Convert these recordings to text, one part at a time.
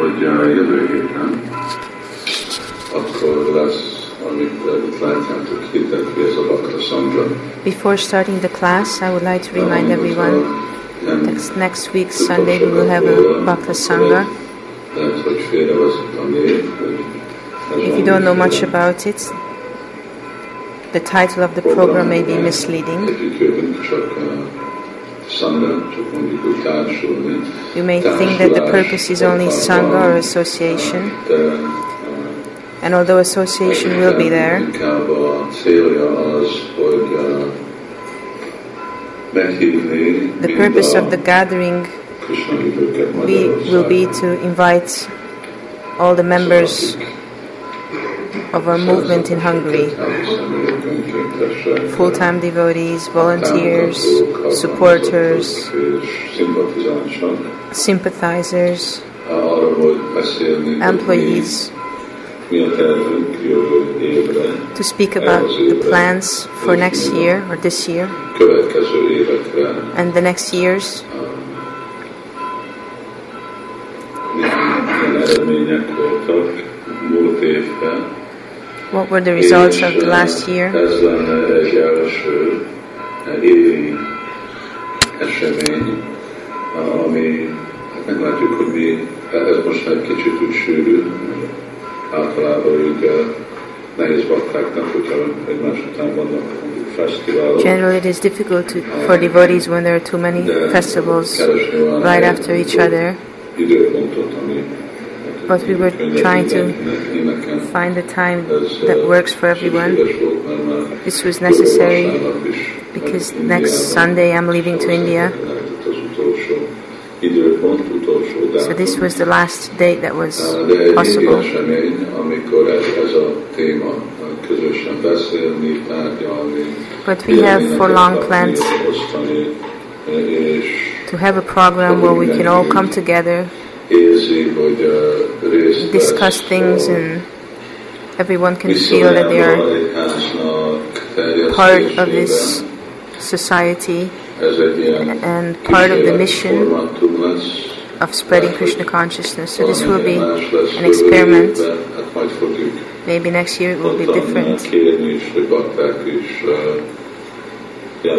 hogy a jövő héten akkor lesz, amit itt látjátok hitetni, ez a Bakta Sangha. Before starting the class, I would like to remind everyone that next week, Sunday, we will have a Bhakta Sangha. Lehet, hogy félrevezett a név, hogy ez If you don't know much about it, the title of the program may be misleading. You may think that the purpose is only Sangha or association, and although association will be there, the purpose of the gathering be, will be to invite all the members of our movement in Hungary. Full-time devotees, volunteers, supporters, sympathizers, employees. To speak about the plans for next year or this year and the next years, what were the results of the last year. Generally, it is difficult to, for devotees when there are too many festivals right after each other. But we were trying to find the time that works for everyone. This was necessary because next Sunday I'm leaving to India. So this was the last date that was possible. a But we have for long plans to have a program where we can all come together, uh, discuss things, and everyone can feel that they are part of this society Ez egy ilyen and part of the mission of spreading Krishna consciousness. So this will be an experiment. évben, Hát majd fogjuk Maybe next year it will be Ottan different. We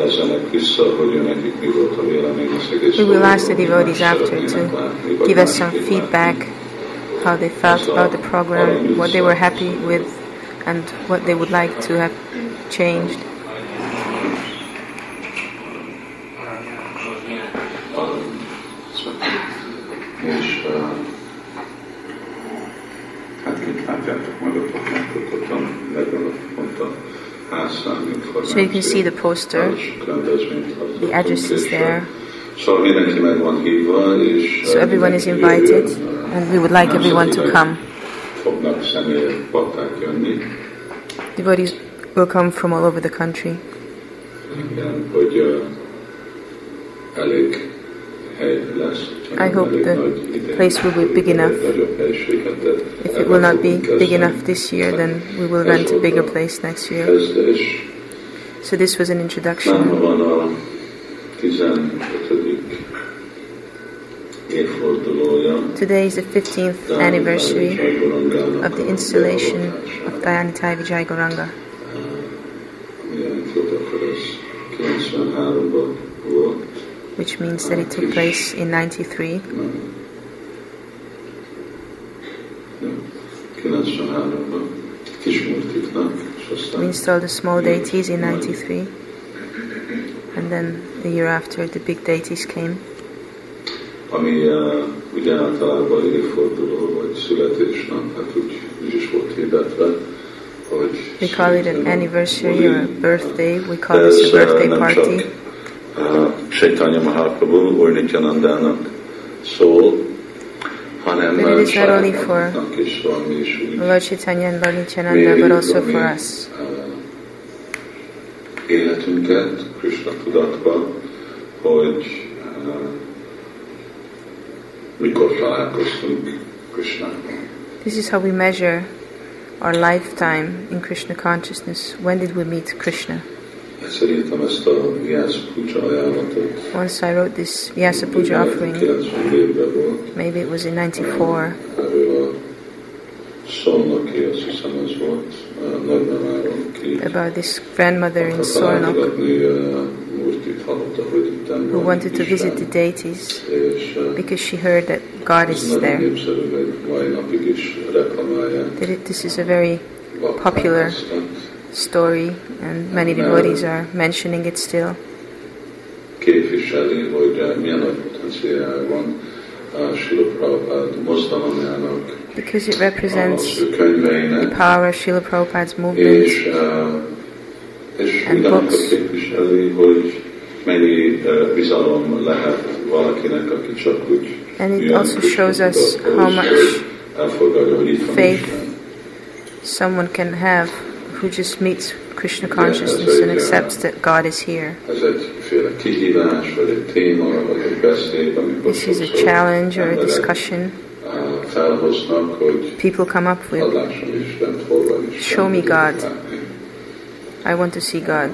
will ask the devotees after to give us some feedback, how they felt about the program, what they were happy with, and what they would like to have changed. Uh, hát itt látjátok majd a plakátot, ott van 40 pont a So you can see the poster. The address is there. Szóval mindenki meg van hívva, és So everyone is invited, and we would like everyone to come. Devotees will come from all over the country. I hope the place will be big enough. If it will not be big enough this year, then we will rent a bigger place next year. So this was an introduction. van a 15. évfordulója. Today is the 15th anniversary of the installation of Dayanitai Vijay Gauranga. Milyen volt akkor ez 93-ban volt. Which means that it took place in 93. Nem. Nem. 93-ban Kismurtiknak, és We installed the small deities in 93, and then the year after the big deities came. ami uh, ugye általában évforduló vagy születésnap, hát úgy, úgy is volt hirdetve, hogy We call it an anniversary or a birthday. We call this a uh, birthday party. csak uh, Chaitanya Mahaprabhu szól, hanem But it is not only for magunknak is van, mi is úgy Lord Chaitanya and Lord Nityananda, but also for us. életünket Krishna tudatba, hogy uh, mikor találkoztunk Krishnával. This is how we measure our lifetime in Krishna consciousness. When did we meet Krishna? Once I wrote this Vyasa Puja offering, maybe it was in 94, Erről a Szolnoki, azt hiszem az volt, a nagymamáról ki. about this grandmother in itt who wanted to visit the deities because she heard that God is there. That it, this is a very popular. Story, and many devotees are mentioning it still. képviseli, hogy eh, milyen nagy potenciál van eh, Srila Prabhupád mozdalomjának, Because it represents the power of Srila Prabhupada's movement. És, eh, és And books. képviseli, hogy mennyi bizalom lehet valakinek, aki csak úgy And it also shows us how much elfogadja, hogy itt van faith someone can have who just meets Krishna consciousness and accepts that God is here. Ez egyféle kihívás, vagy egy téma, vagy egy beszéd, amikor This is a challenge or a discussion uh, people come up with. Adásom Isten, hol van Isten. Show me God. I want to see God.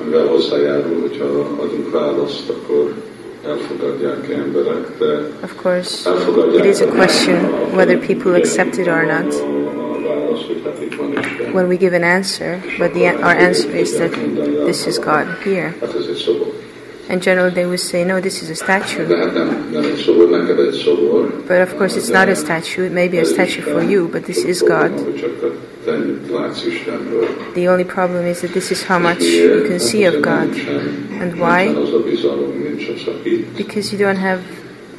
Amivel hozzájárul, hogyha adunk választ, akkor elfogadják emberek, de Of course, it is a question whether people accept it or not when we give an answer, but the, our answer is that this is God here. And generally they will say, no, this is a statue. But of course, it's not a statue. It may be a statue for you, but this is God. The only problem is that this is how much you can see of God. And why? Because you don't have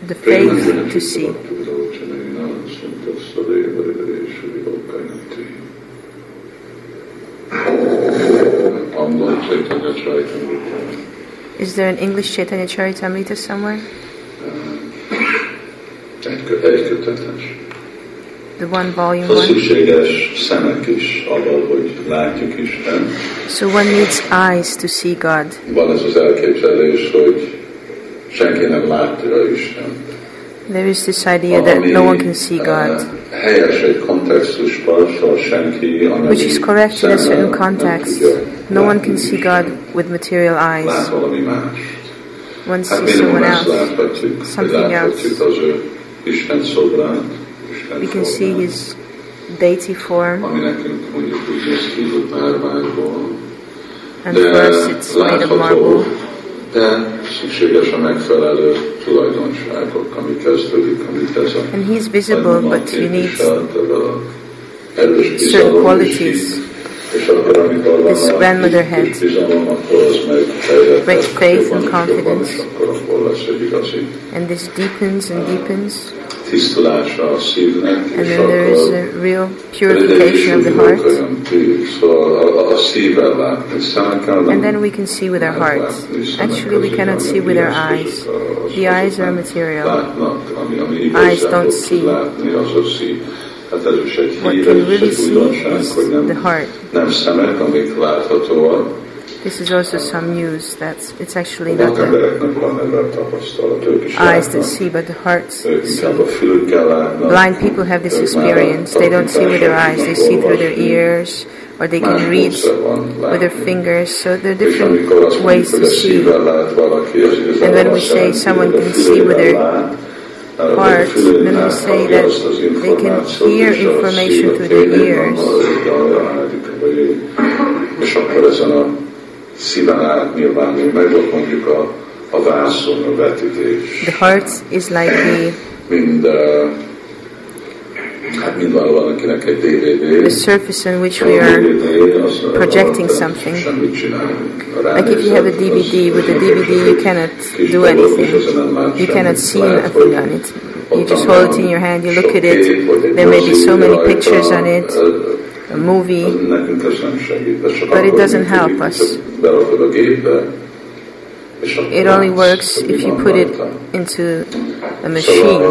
the faith to see. Angol Chaitanya Charitamrita. Is there an English Chaitanya Charitamrita somewhere? Egy, kö- egy. The one volume one? szükséges szemek is arra, hogy látjuk Isten. So one needs eyes to see God. Van ez az elképzelés, hogy senki nem látja Isten. There is this idea that no one can see God, eh, helyes egy kontextusban, soha senki, amely which is correct in a certain context. No one can see God with material eyes. Lát valami más. One sees someone else. something else, az ő Isten szobrát, Isten We can see His deity form, ami nekünk mondjuk úgy néz ki, hogy márványból, and de first it's made of marble, de szükséges a megfelelő tulajdonságok, ami kezdődik, amit ez a and He's visible, but you need képviselt, ez a erős certain bizalom qualities. Is itt. És akkor, amikor van This grandmother had great faith and confidence. and this deepens and deepens, and then there is a real purification of the heart, and then we can see with our hearts. Actually, we cannot see with our eyes. The eyes are material. Eyes don't see. Látni, az a szív. Hát ez is egy What can really see is the heart. nem szemek, amik láthatóak. This is also some news that it's actually not the embereknek van ebben tapasztalat, ők is eyes that see, but the hearts see. inkább a fülükkel látnak. Blind people have this experience. They don't see with their eyes, they see through their ears, or they can read with their fingers. So there are different ways to see. szívvel lát valaki, az igazából And when we say someone can see with their fülével lát, a heart, fülén then say that they can hear information through their ears. van, hogy arra áldjuk, vagy- És akkor ezen a szíven át nyilvánul meg, ott mondjuk a, a vászon, a vetítés. The heart is like the, Mind, uh, hát mind van valakinek egy DVD, the surface on which we are projecting something. Like if you have a DVD, with the DVD you cannot do anything. You cannot see nothing on it. You just hold it in your hand, you look at it. There may be so many pictures on it, a movie, But it doesn't help us. Berakod a gépbe, és akkor It only works if you put it into a machine.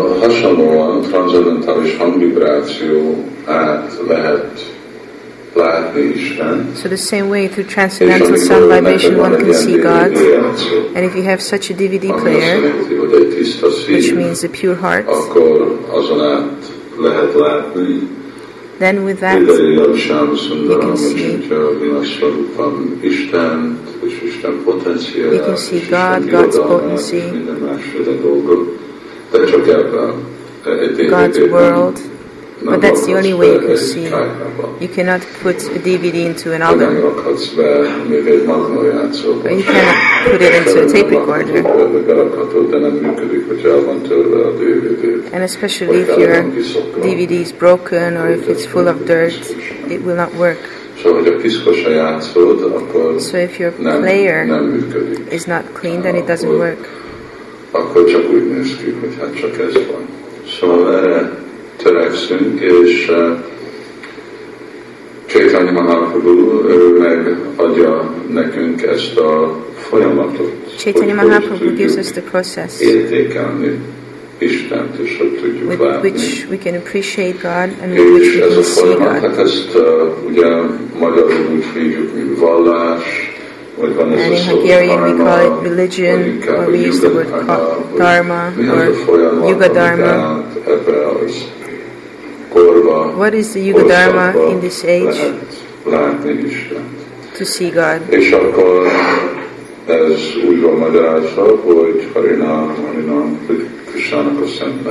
So the same way through transcendental sound vibration one can see God. And if you have such a DVD player, which means a pure heart, then with that, you can see you can see God, God's potency, God's world, but that's the only way you can see. You cannot put a DVD into an album. Or you cannot put it into a tape recorder. And especially if your DVD is broken or if it's full of dirt, it will not work. So if your player is not clean, then it doesn't work. akkor csak úgy néz ki, hogy hát csak ez van. Szóval erre törekszünk, és uh, Chaitanya Mahaprabhu, ő megadja nekünk ezt a folyamatot. Chaitanya Mahaprabhu gives us the process. Értékelni Istent, és hogy tudjuk with which we can appreciate God and with which we can see God. hát ezt ugye magyarul úgy hívjuk, mint vallás, vagy van ez And in Hungarian we call it religion, or we use the word dharma or yuga dharma. át ebbe az korba, What is the yuga dharma in this age? lehet látni Istent. To see God. Ez úgy van magyarázva, hogy Harinam, Harinam, hogy Krisnának a szent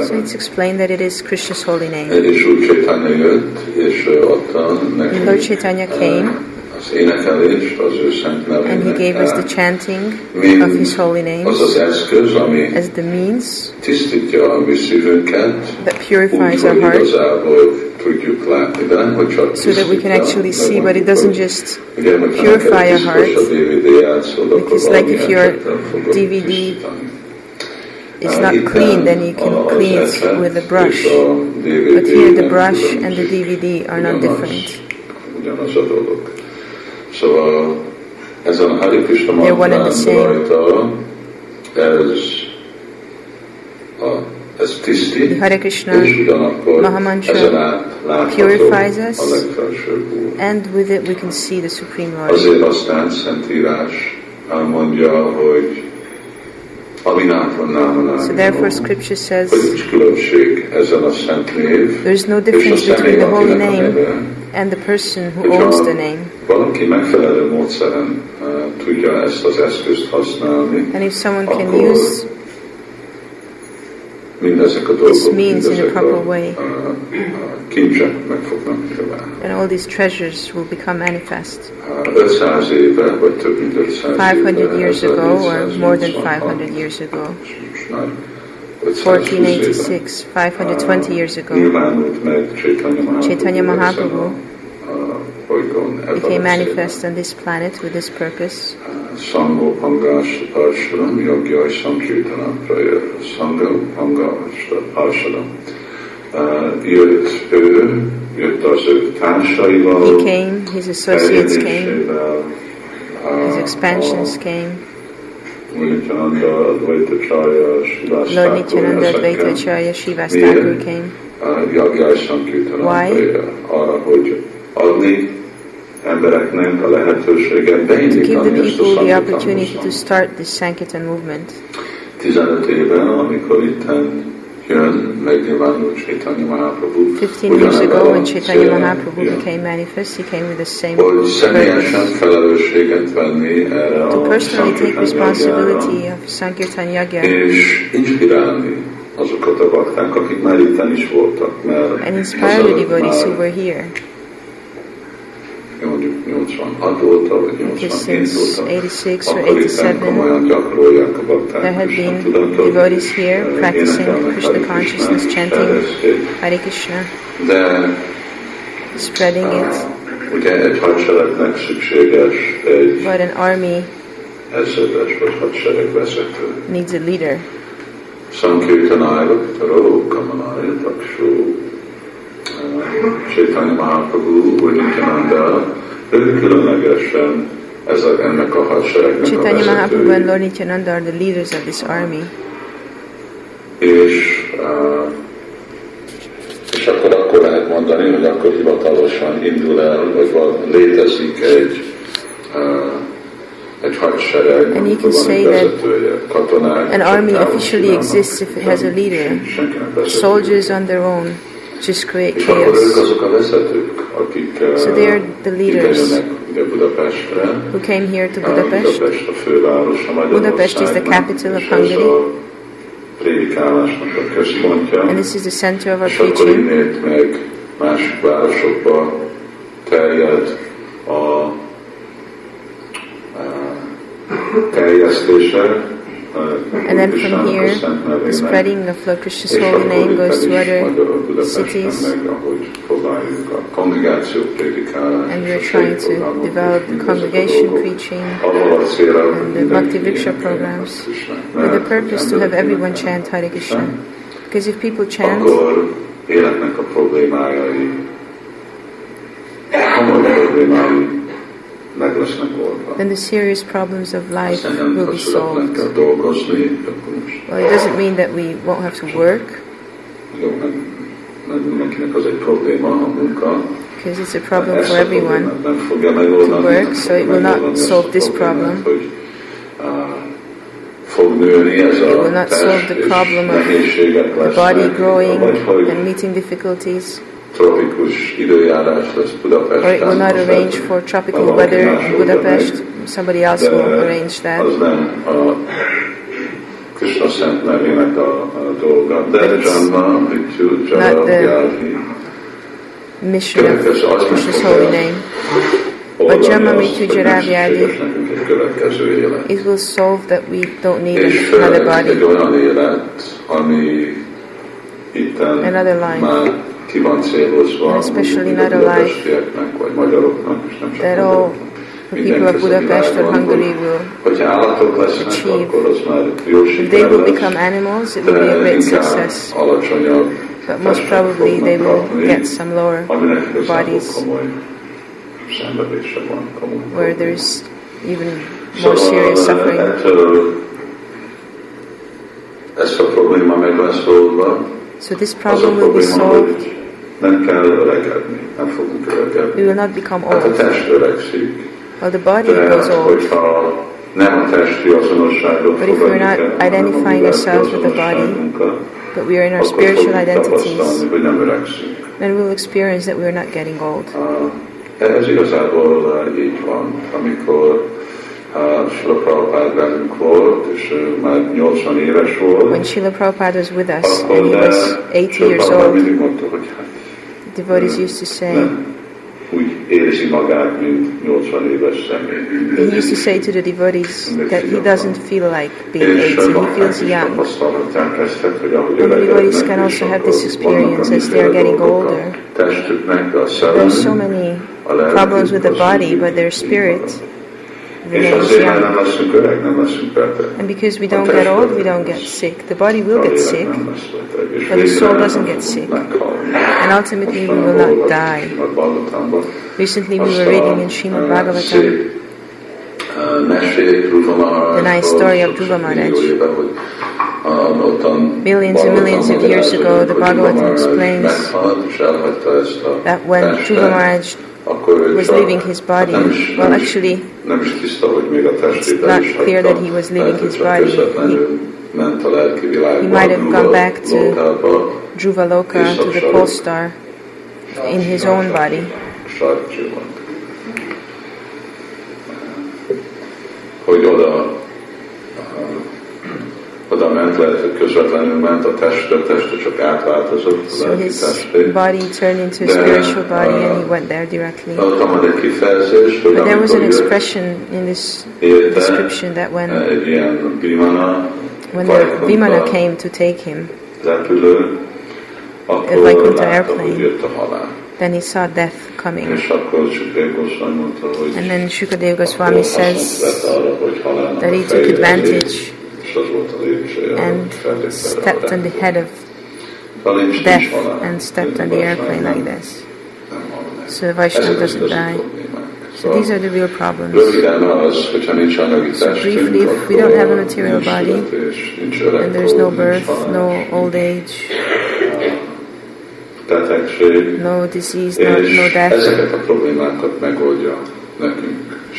So it's explained that it is Krishna's holy name. És úgy Chaitanya jött, és ő adta nekünk Lord Chaitanya came. az énekelést az ő szent and he gave us the chanting of his holy az names az eszköz, ami as the means tisztítja a mi szívünket, that purifies our heart igazából tudjuk látni, de nem, hogy csak so that we can actually see, but it doesn't just purify our heart, tisztos a DVD játszod, akkor because like if your DVD is Uh, not clean, then you can clean it with a brush. But here the brush and the. DVD are not different. Ugyanaz a. Szóval ezen a Hari Krishna They're one and the mantrán same. rajta ez, a, ez tiszti, The Hare Krishna és ugyanakkor Mahamantra ezen át purifies us. a legfelsőbb. And with it we can see the Supreme Lord. Azért aztán Szentírás elmondja, hogy Amináton námanán. So therefore scripture says hogy nincs különbség ezen a szent név there's no difference between the holy name and the person who owns the name. valaki megfelelő módszeren uh, tudja ezt az eszközt használni, And if someone can use This means in a proper way. a, a kincsek meg fognak nyilvánulni. and all these treasures will become manifest. Uh, 500 éve, vagy több mint 500 500 éve, years ago, or more than 500 years ago, most már 520 éve, 1486, 520 years ago, Chaitanya Mahaprabhu, Chaitanya Mahaprabhu ezen a, a bolygón, ebben became manifest on this planet with this purpose. Yogya Sankirtana Praja, Sangha Pangás Parsaram. Uh, jött ő, jött az ő társaival, He came, his associates came, uh, his expansions came. Nityananda, Advaita Charya, Sivas Lord Nityananda Advaita Acharya Srivas came. Why? Embereknek a lehetőséget To give the beindítani ezt a people the Sankirtan opportunity to start this Sankirtan movement. 15 éve, amikor itten jön, megnyilvánul Chaitanya Mahaprabhu. 15 years ago, when Chaitanya Mahaprabhu became manifest, he came with the same Hogy személyesen purpose. felelősséget venni erre To personally take responsibility of Sankirtan Yagya és inspirálni azokat a bakták, akik már itten is voltak, mert and inspire the devotees who were here. Mondjuk 86 óta, vagy Because 87 since 86 or 87, komolyan gyakorolják a bakták. there had Krishna been devotees here practicing Krishna consciousness, chanting. Hare Krishna, spreading it. Ugye egy hadseregnek szükséges egy But an army ezredes vagy hadsereg vezető. needs a leader. Sankirtanája, Taro, Kamanája, Chaitanya Mahaprabhu, vagy Nityananda, ők különlegesen ezek, ennek a hadseregnek a Chaitanya Mahaprabhu and. Lord Nityananda are the leaders of this army. És, uh, és akkor, akkor lehet mondani, hogy akkor hivatalosan indul el, vagy val- létezik egy, uh, egy hadsereg, And you can say that katonák. An army officially exists if it has a leader. Soldiers on their own just create És akkor ők chaos. azok a vezetők, akik eh, So they are the leaders who came here to Ah, Budapest. Budapest a fővárosa Budapest is the capital of Hungary. a prédikálásnak a központja. And this is the center of our preaching. innét meg másik városokba terjed a, a terjesztése. And then from here, the spreading of Lord Krishna's holy name goes to other cities. And we are trying to develop the congregation preaching and the Bhakti Vriksha programs with the purpose to have everyone chant Hare Krishna. Because if people chant, életnek a problémái, komoly. Then the serious problems of life will be solved. Well, it doesn't mean that we won't have to work, because it's a problem for everyone. to work, so it will not solve this problem. It will not solve the problem of The body growing and meeting difficulties, tropikus időjárás lesz Budapesten. or it will not arrange for tropical weather in Budapest. Somebody else will arrange that. Az nem a Krishna szent nevének a, a dolga. De Janma, Mityu, not the Mission of Krishna's holy name. But Janma Mrityu Jaravyadi, nekünk egy következő élet. it will solve that we don't need another body, olyan élet, ami itten Another life. Már ki van célozva, And especially not a life budapestieknek, vagy magyaroknak, és nem csak that all the people of Budapest or Hungary will, Hogy állatok lesznek, achieve. akkor az már jó if they will become animals, it will be a great success. But most probably they will get some lower bodies komoly szenvedése van, komoly where there's even more serious eh, suffering. ettől ezt a probléma meg lesz oldva, So this problem will be solved. Nem kell öregedni, nem fogunk We will not become Hát a old. test öregszik, Well, the body de grows old. hogyha nem a testi azonosságot But if we're not el, identifying ourselves with the body, but we are in our spiritual identities, tapasztalni, hogy nem öregszünk. then we'll experience that we are not getting old. Uh, Ez igazából uh, így van, amikor uh, Sila Prabhupád velünk volt, és ő már 80 éves volt, When Srila Prabhupada was with us and he was 80 years old, mindig mondta, hogy hát devotees used to say, nem úgy érzi magát, mint 80 éves személy. he used to say to the devotees that he doesn't feel like being És 80, he feels young. tapasztalhatják ezt, hogy ahogy And the devotees can also have this experience as they are getting older. There are so many problems with the body, but their spirit van. És remains azért, mert nem young. leszünk öreg, nem leszünk beteg. And because we don't get old, we don't get sick. The body will get sick, but the soul doesn't get sick. and ultimately we will not die. Recently we were reading in Srimad Bhagavatam The nice story of Dhruva Maharaj. Millions and millions of years ago, the Bhagavatam explains that when Dhruva Maharaj was leaving his body, well actually nem is tiszta, hogy még a testét It's not clear that he was leaving his body. ment a lelki világba, he might have gone back to Lókába, Dhruva Loka, to the pole star, in his own body. Hogy oda oda ment, lehet, hogy közvetlenül ment a a csak átváltozott a So his testé. body turned into a spiritual eh, body and he went there directly. Kifejezés, But there was an expression in this érte description that when eh, bimana, when the Vimana came to take him, repülő, akkor Vaikuntha airplane. hogy jött a halál. then he saw death coming. És akkor Sukdev Goswami mondta, hogy And then Shukadev Goswami says that he took advantage and stepped on the head of death and stepped on the airplane like this. So the Vaishnava doesn't die. So these are the real problems. Röviden az, hogyha nincs anyagi So briefly, if we don't have a material body, And there's no birth, no old age, no disease, no, no death.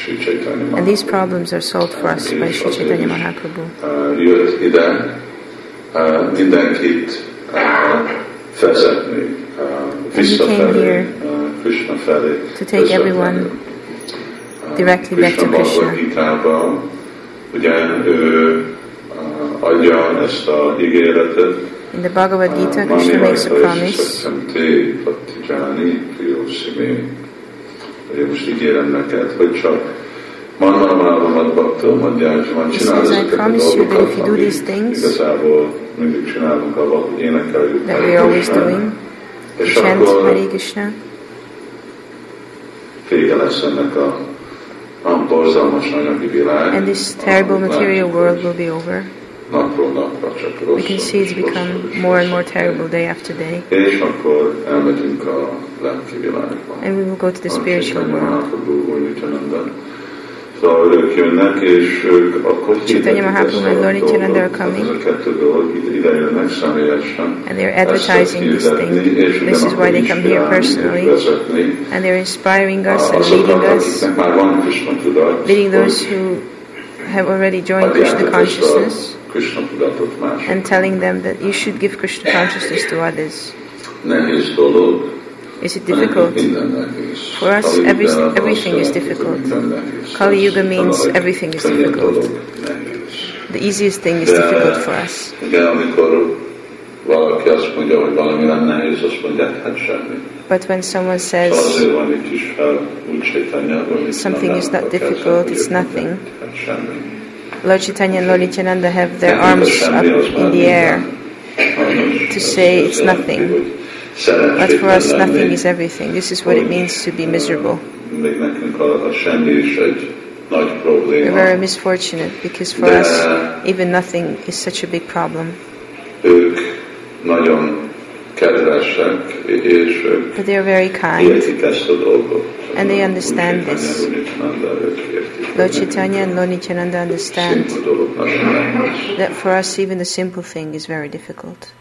Ezeket a problémákat megoldja nekünk Sri Chaitanya And these problems are solved for us by Sri Chaitanya Mahaprabhu. Uh, uh, uh, And he came here to take everyone directly back to Krishna. In the Bhagavad Gita, Krishna makes a promise. most ígérem neked, hogy csak baktom, adján, csinálod ezeket igazából mindig csinálunk abban, hogy énekeljük that we are always doing. Chant Hare Krishna. Vége lesz ennek a nagyon borzalmas anyagi világ. And this terrible material world will be over. We can see it's become more and more terrible day after day. And we will go to the spiritual world. Chaitanya Mahaprabhu and Lord Nityananda are coming. And they're advertising this thing. This is why they come here personally. And they're inspiring us and leading us, leading those who have already joined Krishna consciousness and telling them that you should give Krishna consciousness to others. Is it difficult? For us, every, everything is difficult. Kali Yuga means everything is difficult. The easiest thing is difficult for us. But when someone says something is not difficult, it's nothing. Lord Chaitanya and Lord Nityananda have their arms up in the air to say it's nothing. But for us, nothing is everything. This is what it means to be miserable. We're very misfortunate because for us, even nothing is such a big problem. But they are very kind and they understand this. Lord Chaitanya and Lord Nityananda understand that for us even the simple thing is very difficult.